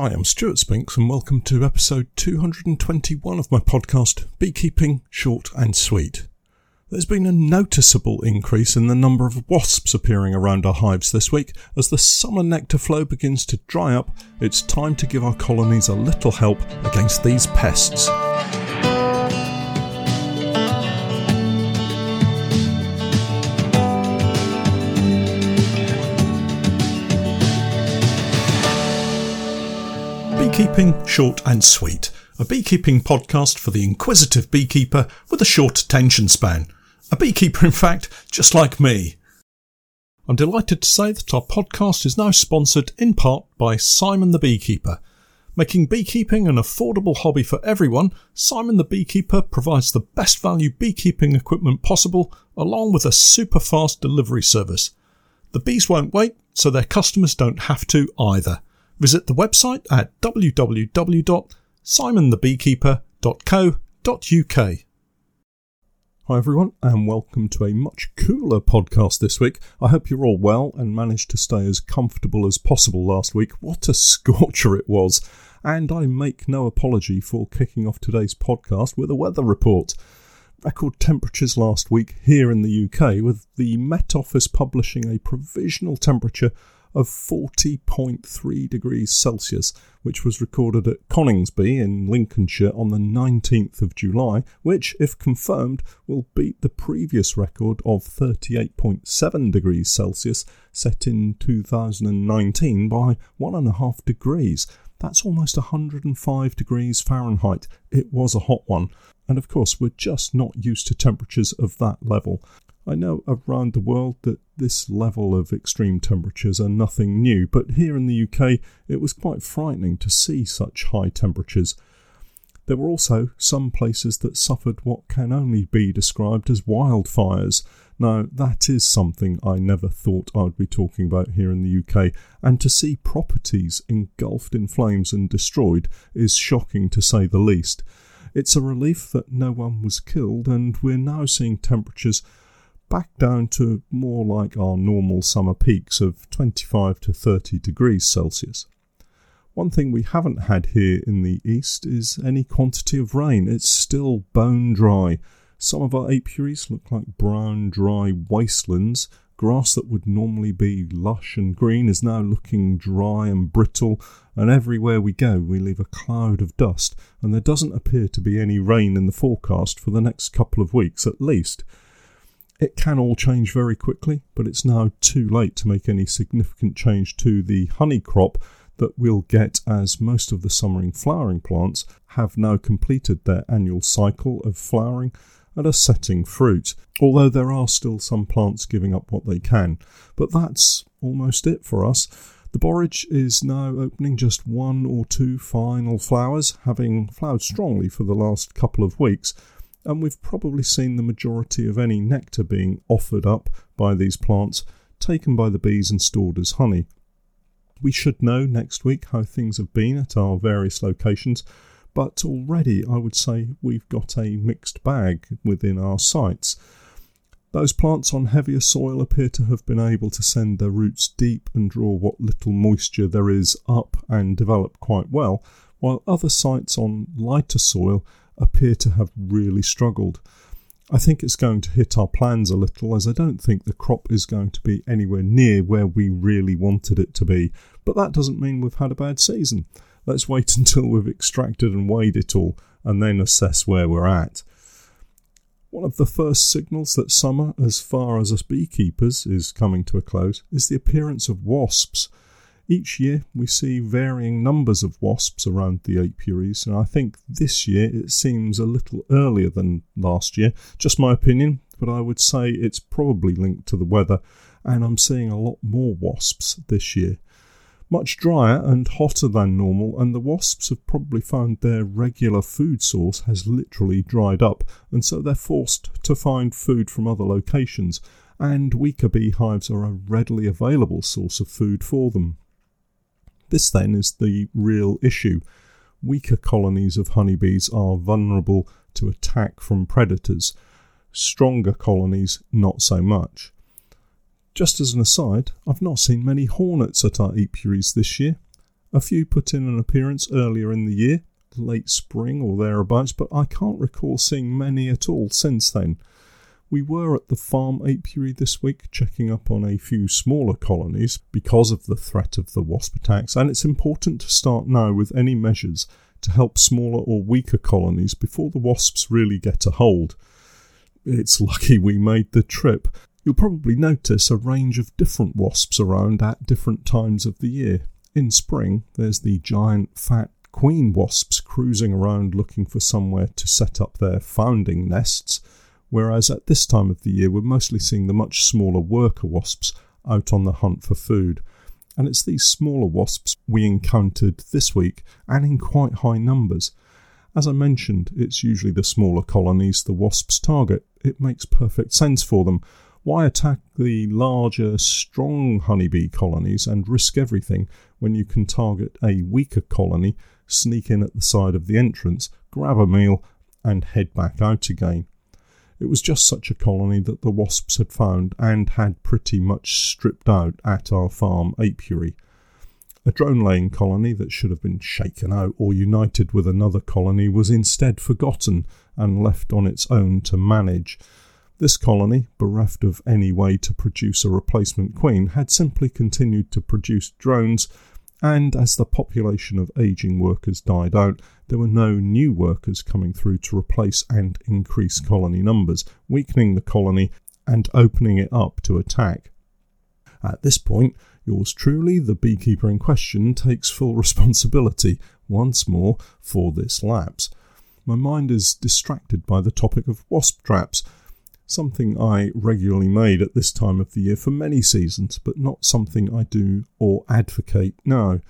Hi, I'm Stuart Spinks, and welcome to episode 221 of my podcast, Beekeeping Short and Sweet. There's been a noticeable increase in the number of wasps appearing around our hives this week. As the summer nectar flow begins to dry up, it's time to give our colonies a little help against these pests. Short and Sweet, a beekeeping podcast for the inquisitive beekeeper with a short attention span. A beekeeper, in fact, just like me. I'm delighted to say that our podcast is now sponsored in part by Simon the Beekeeper. Making beekeeping an affordable hobby for everyone, Simon the Beekeeper provides the best value beekeeping equipment possible, along with a super fast delivery service. The bees won't wait, so their customers don't have to either. Visit the website at www.simonthebeekeeper.co.uk. Hi everyone, and welcome to a much cooler podcast this week. I hope you're all well and managed to stay as comfortable as possible last week. What a scorcher it was! And I make no apology for kicking off today's podcast with a weather report. Record temperatures last week here in the UK, with the Met Office publishing a provisional temperature of 40.3 degrees Celsius, which was recorded at Coningsby in Lincolnshire on the 19th of July, which, if confirmed, will beat the previous record of 38.7 degrees Celsius set in 2019 by 1.5 degrees. That's almost 105 degrees Fahrenheit. It was a hot one. And of course, we're just not used to temperatures of that level. I know around the world that this level of extreme temperatures are nothing new, but here in the UK it was quite frightening to see such high temperatures. There were also some places that suffered what can only be described as wildfires. Now, that is something I never thought I'd be talking about here in the UK, and to see properties engulfed in flames and destroyed is shocking to say the least. It's a relief that no one was killed, and we're now seeing temperatures back down to more like our normal summer peaks of 25 to 30 degrees Celsius. One thing we haven't had here in the east is any quantity of rain. It's still bone dry. Some of our apiaries look like brown, dry wastelands. Grass that would normally be lush and green is now looking dry and brittle, and everywhere we go we leave a cloud of dust, and there doesn't appear to be any rain in the forecast for the next couple of weeks at least. It can all change very quickly, but it's now too late to make any significant change to the honey crop that we'll get as most of the summering flowering plants have now completed their annual cycle of flowering and are setting fruit, although there are still some plants giving up what they can. But that's almost it for us. The borage is now opening just one or two final flowers, having flowered strongly for the last couple of weeks, and we've probably seen the majority of any nectar being offered up by these plants taken by the bees and stored as honey. We should know next week how things have been at our various locations, but already I would say we've got a mixed bag within our sites. Those plants on heavier soil appear to have been able to send their roots deep and draw what little moisture there is up and develop quite well, while other sites on lighter soil appear to have really struggled. I think it's going to hit our plans a little, as I don't think the crop is going to be anywhere near where we really wanted it to be. But that doesn't mean we've had a bad season. Let's wait until we've extracted and weighed it all and then assess where we're at. One of the first signals that summer, as far as us beekeepers, is coming to a close is the appearance of wasps. Each year we see varying numbers of wasps around the apiaries, and I think this year it seems a little earlier than last year. Just my opinion, but I would say it's probably linked to the weather, and I'm seeing a lot more wasps this year. Much drier and hotter than normal, and the wasps have probably found their regular food source has literally dried up, and so they're forced to find food from other locations, and weaker beehives are a readily available source of food for them. This then is the real issue. Weaker colonies of honeybees are vulnerable to attack from predators. Stronger colonies, not so much. Just as an aside, I've not seen many hornets at our apiaries this year. A few put in an appearance earlier in the year, late spring or thereabouts, but I can't recall seeing many at all since then. We were at the farm apiary this week checking up on a few smaller colonies because of the threat of the wasp attacks, and it's important to start now with any measures to help smaller or weaker colonies before the wasps really get a hold. It's lucky we made the trip. You'll probably notice a range of different wasps around at different times of the year. In spring, there's the giant fat queen wasps cruising around looking for somewhere to set up their founding nests whereas at this time of the year we're mostly seeing the much smaller worker wasps out on the hunt for food. And it's these smaller wasps we encountered this week and in quite high numbers. As I mentioned, it's usually the smaller colonies the wasps target. It makes perfect sense for them. Why attack the larger, strong honeybee colonies and risk everything when you can target a weaker colony, sneak in at the side of the entrance, grab a meal, and head back out again? It was just such a colony that the wasps had found and had pretty much stripped out at our farm apiary. A drone laying colony that should have been shaken out or united with another colony was instead forgotten and left on its own to manage. This colony, bereft of any way to produce a replacement queen, had simply continued to produce drones and as the population of aging workers died out, there were no new workers coming through to replace and increase colony numbers, weakening the colony and opening it up to attack. At this point, yours truly, the beekeeper in question, takes full responsibility once more for this lapse. My mind is distracted by the topic of wasp traps, something I regularly made at this time of the year for many seasons, but not something I do or advocate now.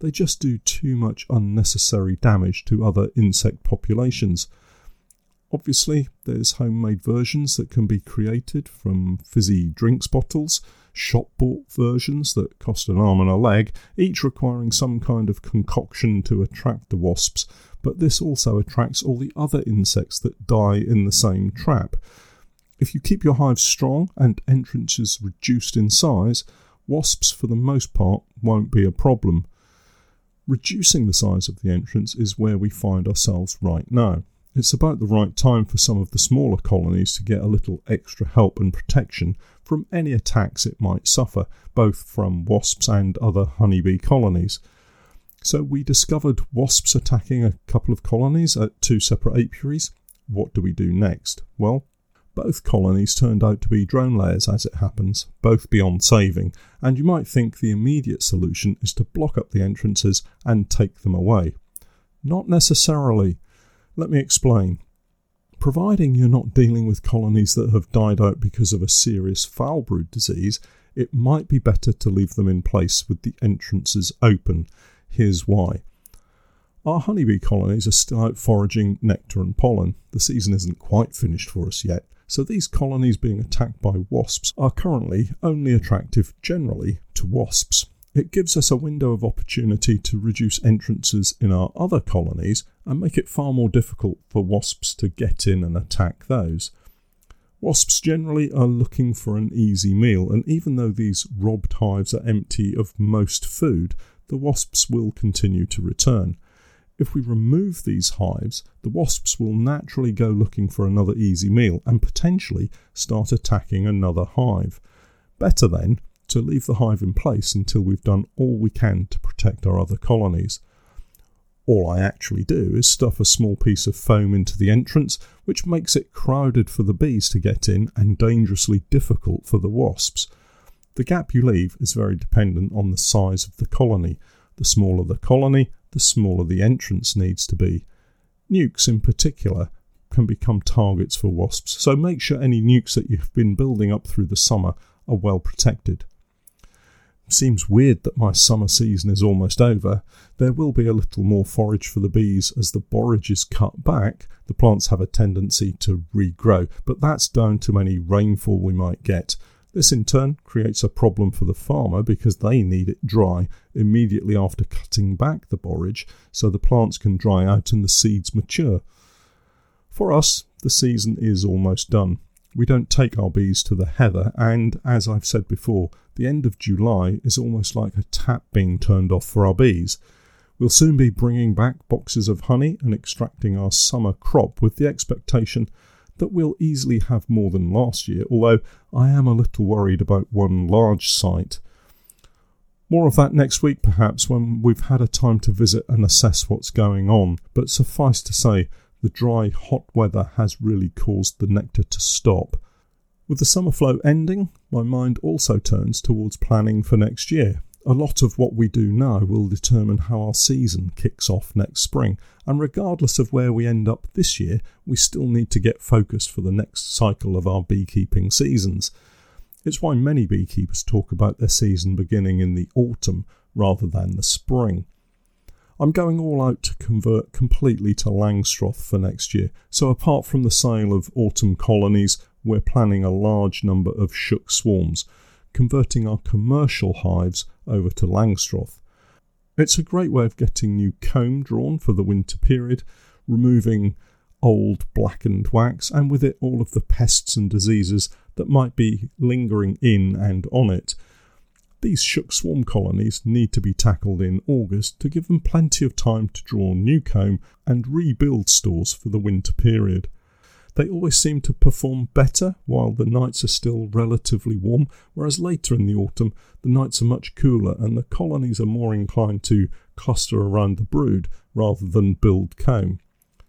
They just do too much unnecessary damage to other insect populations. Obviously, there's homemade versions that can be created from fizzy drinks bottles, shop bought versions that cost an arm and a leg, each requiring some kind of concoction to attract the wasps, but this also attracts all the other insects that die in the same trap. If you keep your hives strong and entrances reduced in size, wasps for the most part won't be a problem. Reducing the size of the entrance is where we find ourselves right now. It's about the right time for some of the smaller colonies to get a little extra help and protection from any attacks it might suffer, both from wasps and other honeybee colonies. So we discovered wasps attacking a couple of colonies at two separate apiaries. What do we do next? Well, both colonies turned out to be drone layers as it happens, both beyond saving, and you might think the immediate solution is to block up the entrances and take them away. Not necessarily. Let me explain. Providing you're not dealing with colonies that have died out because of a serious foul brood disease, it might be better to leave them in place with the entrances open. Here's why. Our honeybee colonies are still out foraging nectar and pollen. The season isn't quite finished for us yet, so these colonies being attacked by wasps are currently only attractive generally to wasps. It gives us a window of opportunity to reduce entrances in our other colonies and make it far more difficult for wasps to get in and attack those. Wasps generally are looking for an easy meal, and even though these robbed hives are empty of most food, the wasps will continue to return. If we remove these hives, the wasps will naturally go looking for another easy meal and potentially start attacking another hive. Better then to leave the hive in place until we've done all we can to protect our other colonies. All I actually do is stuff a small piece of foam into the entrance, which makes it crowded for the bees to get in and dangerously difficult for the wasps. The gap you leave is very dependent on the size of the colony. The smaller the colony, the smaller the entrance needs to be. Nukes, in particular, can become targets for wasps, so make sure any nukes that you've been building up through the summer are well protected. Seems weird that my summer season is almost over. There will be a little more forage for the bees as the borage is cut back. The plants have a tendency to regrow, but that's down to any rainfall we might get. This in turn creates a problem for the farmer because they need it dry immediately after cutting back the borage so the plants can dry out and the seeds mature. For us, the season is almost done. We don't take our bees to the heather, and as I've said before, the end of July is almost like a tap being turned off for our bees. We'll soon be bringing back boxes of honey and extracting our summer crop with the expectation that we'll easily have more than last year, although I am a little worried about one large site. More of that next week, perhaps, when we've had a time to visit and assess what's going on, but suffice to say, the dry, hot weather has really caused the nectar to stop. With the summer flow ending, my mind also turns towards planning for next year. A lot of what we do now will determine how our season kicks off next spring, and regardless of where we end up this year, we still need to get focused for the next cycle of our beekeeping seasons. It's why many beekeepers talk about their season beginning in the autumn rather than the spring. I'm going all out to convert completely to Langstroth for next year, so apart from the sale of autumn colonies, we're planning a large number of shook swarms converting our commercial hives over to Langstroth. It's a great way of getting new comb drawn for the winter period, removing old blackened wax, and with it all of the pests and diseases that might be lingering in and on it. These shook swarm colonies need to be tackled in August to give them plenty of time to draw new comb and rebuild stores for the winter period. They always seem to perform better while the nights are still relatively warm, whereas later in the autumn the nights are much cooler and the colonies are more inclined to cluster around the brood rather than build comb.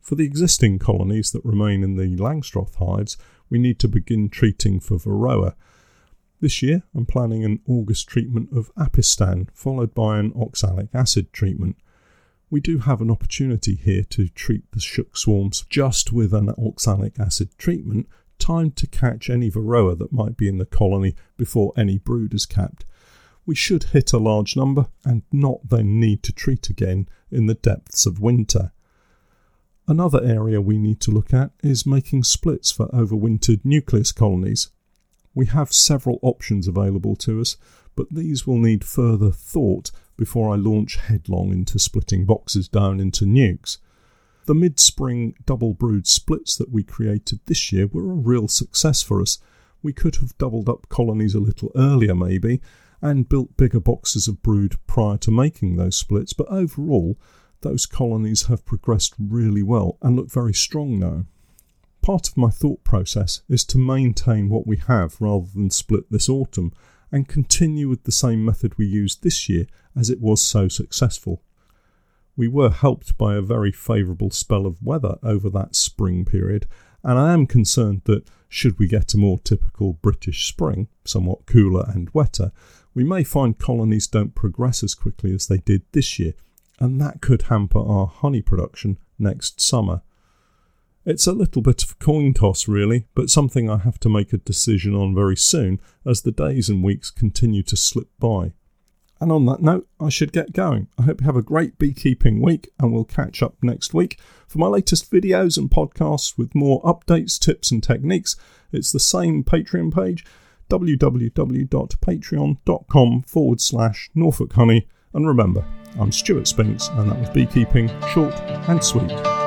For the existing colonies that remain in the Langstroth hives, we need to begin treating for Varroa. This year, I'm planning an August treatment of Apistan, followed by an oxalic acid treatment we do have an opportunity here to treat the shook swarms just with an oxalic acid treatment, timed to catch any varroa that might be in the colony before any brood is capped. We should hit a large number and not then need to treat again in the depths of winter. Another area we need to look at is making splits for overwintered nucleus colonies. We have several options available to us, but these will need further thought before I launch headlong into splitting boxes down into nukes. The mid spring double brood splits that we created this year were a real success for us. We could have doubled up colonies a little earlier, maybe, and built bigger boxes of brood prior to making those splits, but overall, those colonies have progressed really well and look very strong now. Part of my thought process is to maintain what we have rather than split this autumn and continue with the same method we used this year as it was so successful. We were helped by a very favourable spell of weather over that spring period, and I am concerned that should we get a more typical British spring, somewhat cooler and wetter, we may find colonies don't progress as quickly as they did this year, and that could hamper our honey production next summer. It's a little bit of coin toss, really, but something I have to make a decision on very soon as the days and weeks continue to slip by. And on that note, I should get going. I hope you have a great beekeeping week, and we'll catch up next week. For my latest videos and podcasts with more updates, tips, and techniques, it's the same Patreon page www.patreon.com forward slash Norfolk Honey. And remember, I'm Stuart Spinks, and that was Beekeeping Short and Sweet.